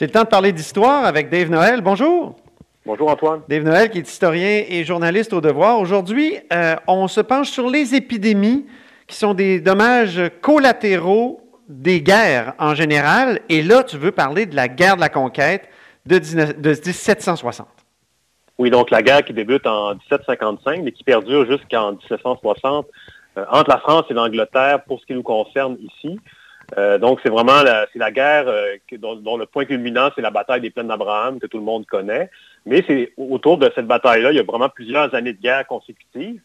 C'est le temps de parler d'histoire avec Dave Noël. Bonjour. Bonjour Antoine. Dave Noël qui est historien et journaliste au devoir. Aujourd'hui, euh, on se penche sur les épidémies qui sont des dommages collatéraux des guerres en général. Et là, tu veux parler de la guerre de la conquête de, 19, de 1760. Oui, donc la guerre qui débute en 1755, mais qui perdure jusqu'en 1760 euh, entre la France et l'Angleterre pour ce qui nous concerne ici. Euh, donc, c'est vraiment la, la guerre euh, dont, le point culminant, c'est la bataille des plaines d'Abraham, que tout le monde connaît. Mais c'est autour de cette bataille-là, il y a vraiment plusieurs années de guerre consécutives.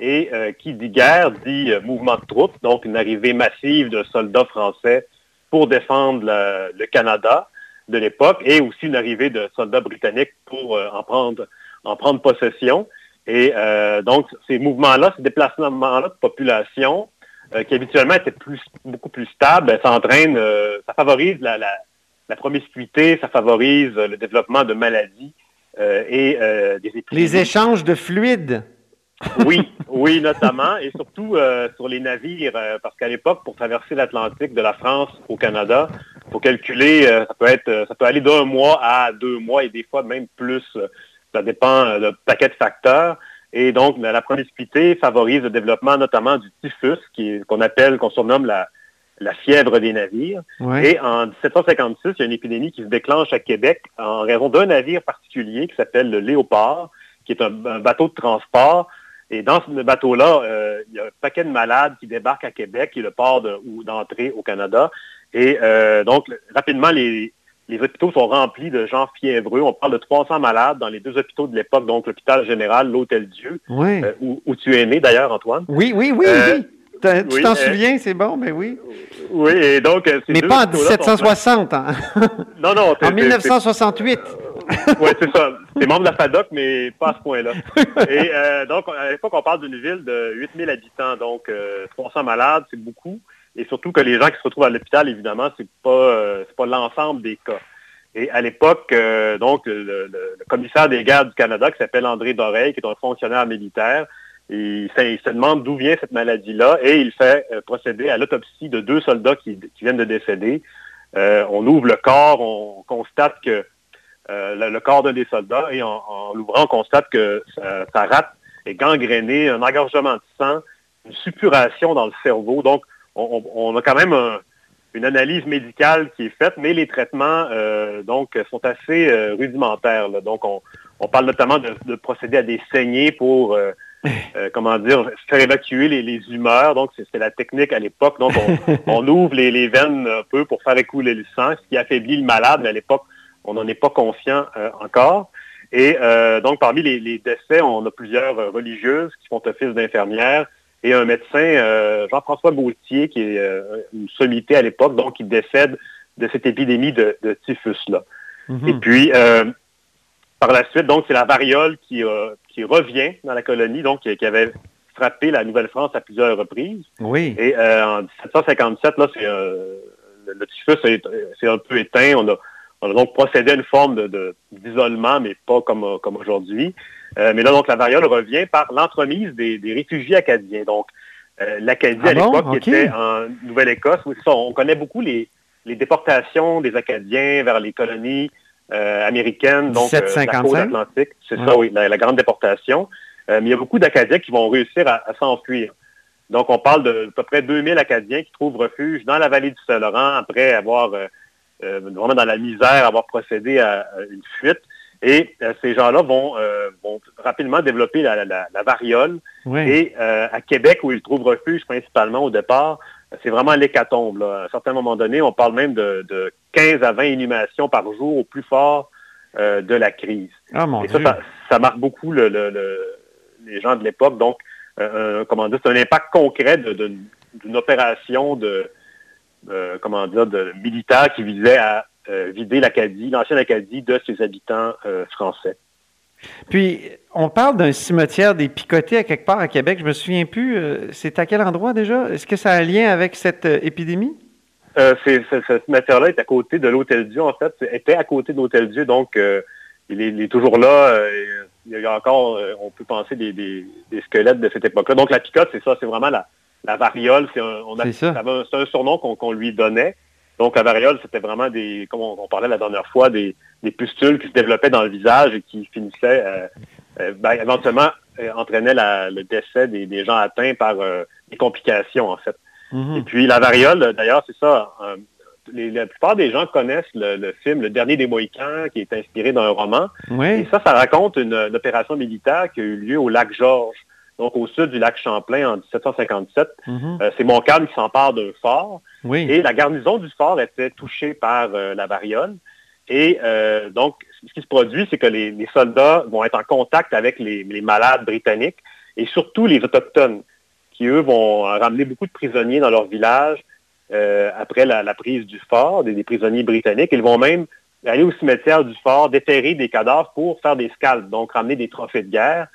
Et euh, qui dit guerre dit mouvement de troupes, donc une arrivée massive de soldats français pour défendre le, le Canada de l'époque, et aussi une arrivée de soldats britanniques pour en, prendre, en prendre possession. Et donc, ces mouvements-là, ces déplacements-là de population, euh, qui habituellement était plus, beaucoup plus stable, ça entraîne, euh, ça favorise la, la, la, promiscuité, ça favorise le développement de maladies euh, et des épidémies. Les échanges de fluides. oui, oui, notamment, et surtout sur les navires, parce qu'à l'époque, pour traverser l'Atlantique de la France au Canada, il faut calculer, ça peut être, ça peut aller d'un mois à deux mois et des fois même plus. ça dépend d'un paquet de facteurs. Et donc, la promiscuité favorise le développement notamment du typhus, qu'on appelle, qu'on surnomme la, la fièvre des navires. Ouais. Et en 1756, il y a une épidémie qui se déclenche à Québec en raison d'un navire particulier qui s'appelle le Léopard, qui est un, un, bateau de transport. Et dans ce bateau-là, euh, il y a un paquet de malades qui débarquent à Québec, qui est le port d'entrée au Canada. Et euh, donc, rapidement, les, les hôpitaux sont remplis de gens fiévreux. On parle de 300 malades dans les deux hôpitaux de l'époque, donc l'hôpital général, l'Hôtel Dieu, oui. euh, où, où, tu es né d'ailleurs, Antoine. Oui, oui, oui, euh, oui. Tu t'en oui, souviens, c'est bon, mais oui. Oui, et donc... mais pas en 1760. Hein? Non, non. en 1968. oui, c'est ça. C'est membre de la FADOC, mais pas à ce point-là. et euh, donc, à l'époque, on parle d'une ville de 8000 habitants, donc 300 malades, c'est beaucoup et surtout que les gens qui se retrouvent à l'hôpital, évidemment, c'est pas euh, pas l'ensemble des cas. Et à l'époque, euh, donc, le, commissaire des guerres du Canada, qui s'appelle André Dorey, qui est un fonctionnaire militaire, il, se demande d'où vient cette maladie-là et il fait euh, procéder à l'autopsie de deux soldats qui, viennent de décéder. On ouvre le corps, on constate que le, corps d'un des soldats et en, l'ouvrant, on constate que sa rate est gangrénée, un engorgement de sang, une suppuration dans le cerveau. Donc, on, on, a quand même un, une analyse médicale qui est faite, mais les traitements euh, donc sont assez euh, rudimentaires. Là. Donc, on, on, parle notamment de, de, procéder à des saignées pour, euh, comment dire, faire évacuer les, les humeurs. Donc, c'était la technique à l'époque. Donc, on, on ouvre les, les, veines un peu pour faire écouler le sang, ce qui affaiblit le malade, mais à l'époque, on n'en est pas conscient encore. Et donc, parmi les, les, décès, on a plusieurs religieuses qui font office d'infirmières, et un médecin, euh, Jean-François Gauthier, qui est euh, une sommité à l'époque, donc qui décède de cette épidémie de, de typhus-là. Mm -hmm. Et puis, euh, par la suite, donc, c'est la variole qui, qui revient dans la colonie, donc qui, qui avait frappé la Nouvelle-France à plusieurs reprises. Oui. Et en 1757, là, c'est le, le typhus c'est un peu éteint. On a, on a donc procédé à une forme d'isolement, mais pas comme, comme aujourd'hui. Euh, mais là, donc, la variole revient par l'entremise des, des, réfugiés acadiens. Donc, euh, l'Acadie, ah à l'époque, okay. était en Nouvelle-Écosse. Oui, ça, on connaît beaucoup les, les, déportations des Acadiens vers les colonies euh, américaines, donc la côte atlantique. C'est ouais. ça, oui, la, la grande déportation. Mais il y a beaucoup d'Acadiens qui vont réussir à, à s'enfuir. Donc, on parle de à peu près 2000 Acadiens qui trouvent refuge dans la vallée du Saint-Laurent après avoir, euh, vraiment dans la misère, avoir procédé à une fuite. Et euh, ces gens-là vont, euh, vont, rapidement développer la, la, la variole. Oui. Et euh, à Québec, où ils trouvent refuge principalement au départ, c'est vraiment l'hécatombe. À un certain moment donné, on parle même de, de, 15 à 20 inhumations par jour au plus fort de la crise. Oh, mon et ça, ça, ça, marque beaucoup le, le, le, les gens de l'époque. Donc, comment dire, c'est un impact concret d'une opération de comment dire, de militaires qui visaient à vider l'Acadie, l'ancienne Acadie, de ses habitants français. Puis, on parle d'un cimetière des Picotés à quelque part à Québec. Je me souviens plus. c'est à quel endroit déjà? Est-ce que ça a un lien avec cette épidémie? Euh, ce cimetière-là est à côté de l'Hôtel Dieu, en fait. était à côté de l'Hôtel Dieu, donc euh, il, est, toujours là. Euh, il y a encore, on peut penser, des, squelettes de cette époque-là. Donc la picote, c'est ça, c'est vraiment la, variole. C'est un, un, surnom qu'on lui donnait. Donc la variole, c'était vraiment des, comme on, parlait la dernière fois, des, pustules qui se développaient dans le visage et qui finissaient, ben, éventuellement, entraînaient le décès des, gens atteints par des complications, en fait. Mhm. Et puis la variole, d'ailleurs, c'est ça. Euh, la plupart des gens connaissent le, film Le Dernier des Mohicans, qui est inspiré d'un roman. Et ça, ça raconte une, opération militaire qui a eu lieu au lac Georges, donc au sud du lac Champlain en 1757. Mhm. Euh, c'est Montcalm qui s'empare d'un fort. Et la garnison du fort était touchée par euh, la variole. Et donc, ce qui se produit, c'est que les, soldats vont être en contact avec les malades britanniques et surtout les Autochtones qui, eux, vont ramener beaucoup de prisonniers dans leur village euh, après la, prise du fort, des, prisonniers britanniques. Ils vont même aller au cimetière du fort, déterrer des cadavres pour faire des scalps, donc ramener des trophées de guerre.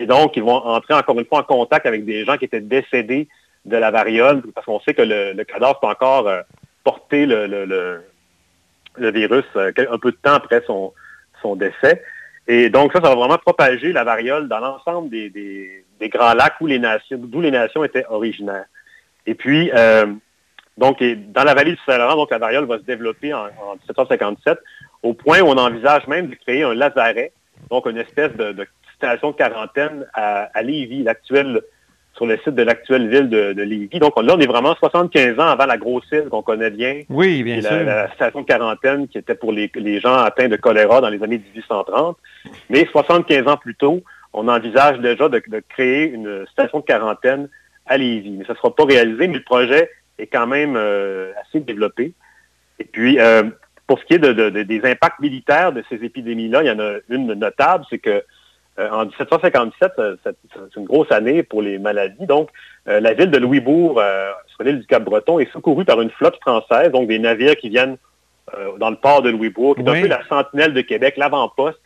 Et donc, ils vont entrer encore une fois en contact avec des gens qui étaient décédés de la variole, parce qu'on sait que le, cadavre peut encore euh, porter le, virus euh, un peu de temps après son, décès. Et donc, ça, ça va vraiment propager la variole dans l'ensemble des, Grands Lacs les d'où les nations étaient originaires. Et puis, euh, donc, dans la vallée du Saint-Laurent, donc la variole va se développer en, 1757, au point où on envisage même de créer un lazaret, donc une espèce de, station de quarantaine à, à Lévis, l'actuelle, sur le site de l'actuelle ville de, de, Lévis. Donc là, on est vraiment 75 ans avant la grosse île qu'on connaît bien. Oui, bien sûr. La, station de quarantaine qui était pour les, les gens atteints de choléra dans les années 1830. Mais 75 ans plus tôt, on envisage déjà de, créer une station de quarantaine à Lévis. Mais ça ne sera pas réalisé, mais le projet est quand même euh, assez développé. Et puis, euh, pour ce qui est des impacts militaires de ces épidémies-là, il y en a une notable, c'est que en 1757, c'est une grosse année pour les maladies. Donc, la ville de Louisbourg, sur l'île du Cap-Breton, est secourue par une flotte française, donc des navires qui viennent dans le port de Louisbourg, qui est un peu la sentinelle de Québec, l'avant-poste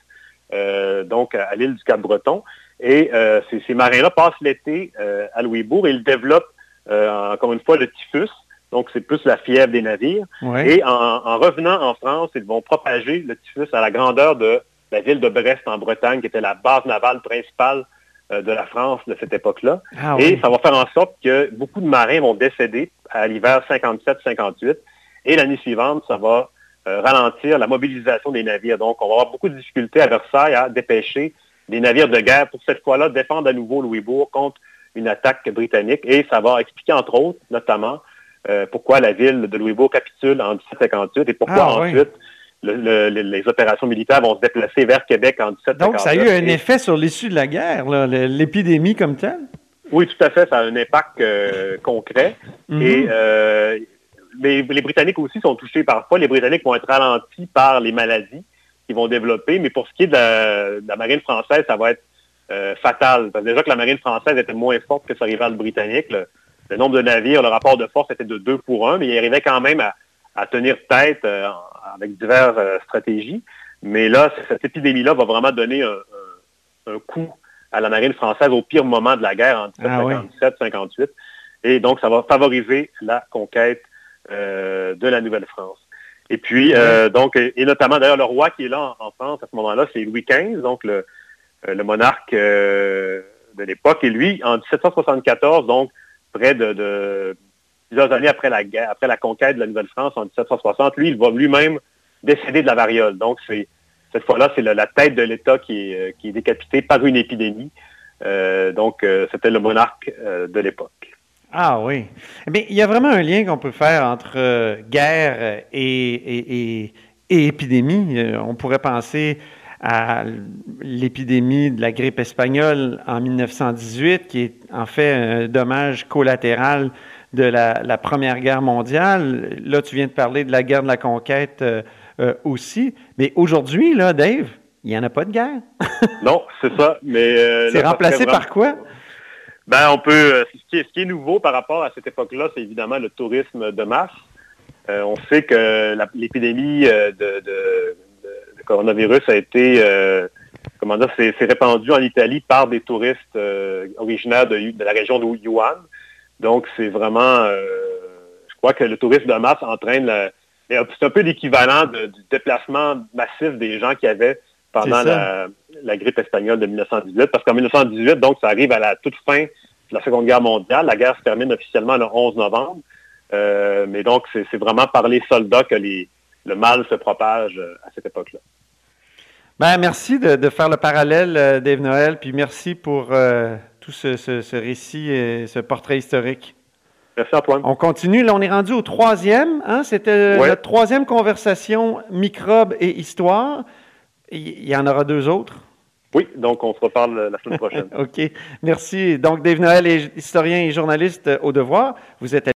euh, donc à l'île du Cap-Breton. Et euh, ces, marins-là passent l'été euh, à Louisbourg et ils développent, encore une fois, le typhus. Donc, c'est plus la fièvre des navires. Et en, revenant en France, ils vont propager le typhus à la grandeur de la ville de Brest en Bretagne, qui était la base navale principale de la France de cette époque-là. Ah et ça va faire en sorte que beaucoup de marins vont décéder à l'hiver 57-58. Et l'année suivante, ça va euh, ralentir la mobilisation des navires. Donc, on va avoir beaucoup de difficultés à Versailles à dépêcher des navires de guerre pour cette fois-là défendre à nouveau Louisbourg contre une attaque britannique. Et ça va expliquer, entre autres, notamment, euh, pourquoi la ville de Louisbourg capitule en 1758 et pourquoi ah, ensuite les opérations militaires vont se déplacer vers Québec en 1759. Donc, ça a eu un effet sur l'issue de la guerre, l'épidémie comme telle? Oui, tout à fait. Ça a un impact euh, concret. Mm-hmm. Et mais les Britanniques aussi sont touchés parfois. Les Britanniques vont être ralentis par les maladies qu'ils vont développer, mais pour ce qui est de la, marine française, ça va être euh, fatal. Parce que déjà que la marine française était moins forte que sa rivale britannique, le, nombre de navires, le rapport de force était de 2 pour 1, mais il arrivait quand même à, tenir tête euh, avec diverses euh, stratégies. Mais là, cette épidémie-là va vraiment donner un, coup à la marine française au pire moment de la guerre en 1757-58. Ah et donc, ça va favoriser la conquête euh, de la Nouvelle-France. Et puis, euh, donc, et, notamment d'ailleurs le roi qui est là en, France à ce moment-là, c'est Louis XV, donc le, monarque de l'époque. Et lui, en 1774, donc près de, plusieurs années après la guerre, après la conquête de la Nouvelle-France en 1760, lui, il va lui-même décéder de la variole. Donc, cette fois-là, c'est la, tête de l'État qui est, est décapitée par une épidémie. donc, c'était le monarque de l'époque. Ah oui. Mais il y a vraiment un lien qu'on peut faire entre euh, guerre et, épidémie. Euh, on pourrait penser à l'épidémie de la grippe espagnole en 1918, qui est en fait un dommage collatéral de la, Première Guerre mondiale. Là, tu viens de parler de la guerre de la conquête euh, aussi. Mais aujourd'hui, là, Dave, il n'y en a pas de guerre. non, c'est ça. Mais c'est remplacé par quoi? Ben, on peut. Euh, ce qui, est, nouveau par rapport à cette époque-là, c'est évidemment le tourisme de masse. on sait que l'épidémie de, coronavirus a été, comment dire, s'est répandue en Italie par des touristes originaires de, la région de Yuan. Donc, c'est vraiment, je crois que le tourisme de masse entraîne c'est un peu l'équivalent du déplacement massif des gens qui avaient pendant la, grippe espagnole de 1918, parce qu'en 1918, donc, ça arrive à la toute fin de la Seconde Guerre mondiale. La guerre se termine officiellement le 11 novembre. Euh, mais donc, c'est vraiment par les soldats que le mal se propage euh, à cette époque-là. Ben, merci de, faire le parallèle, euh, Dave Noël, puis merci pour tout ce, récit et ce portrait historique. Merci Antoine. On continue. Là, on est rendu au troisième. Hein? C'était la troisième conversation microbe et histoire. Il y en aura deux autres? Oui, donc on se reparle la semaine prochaine. OK. Merci. Donc, Dave Noël est historien et journaliste au devoir. Vous êtes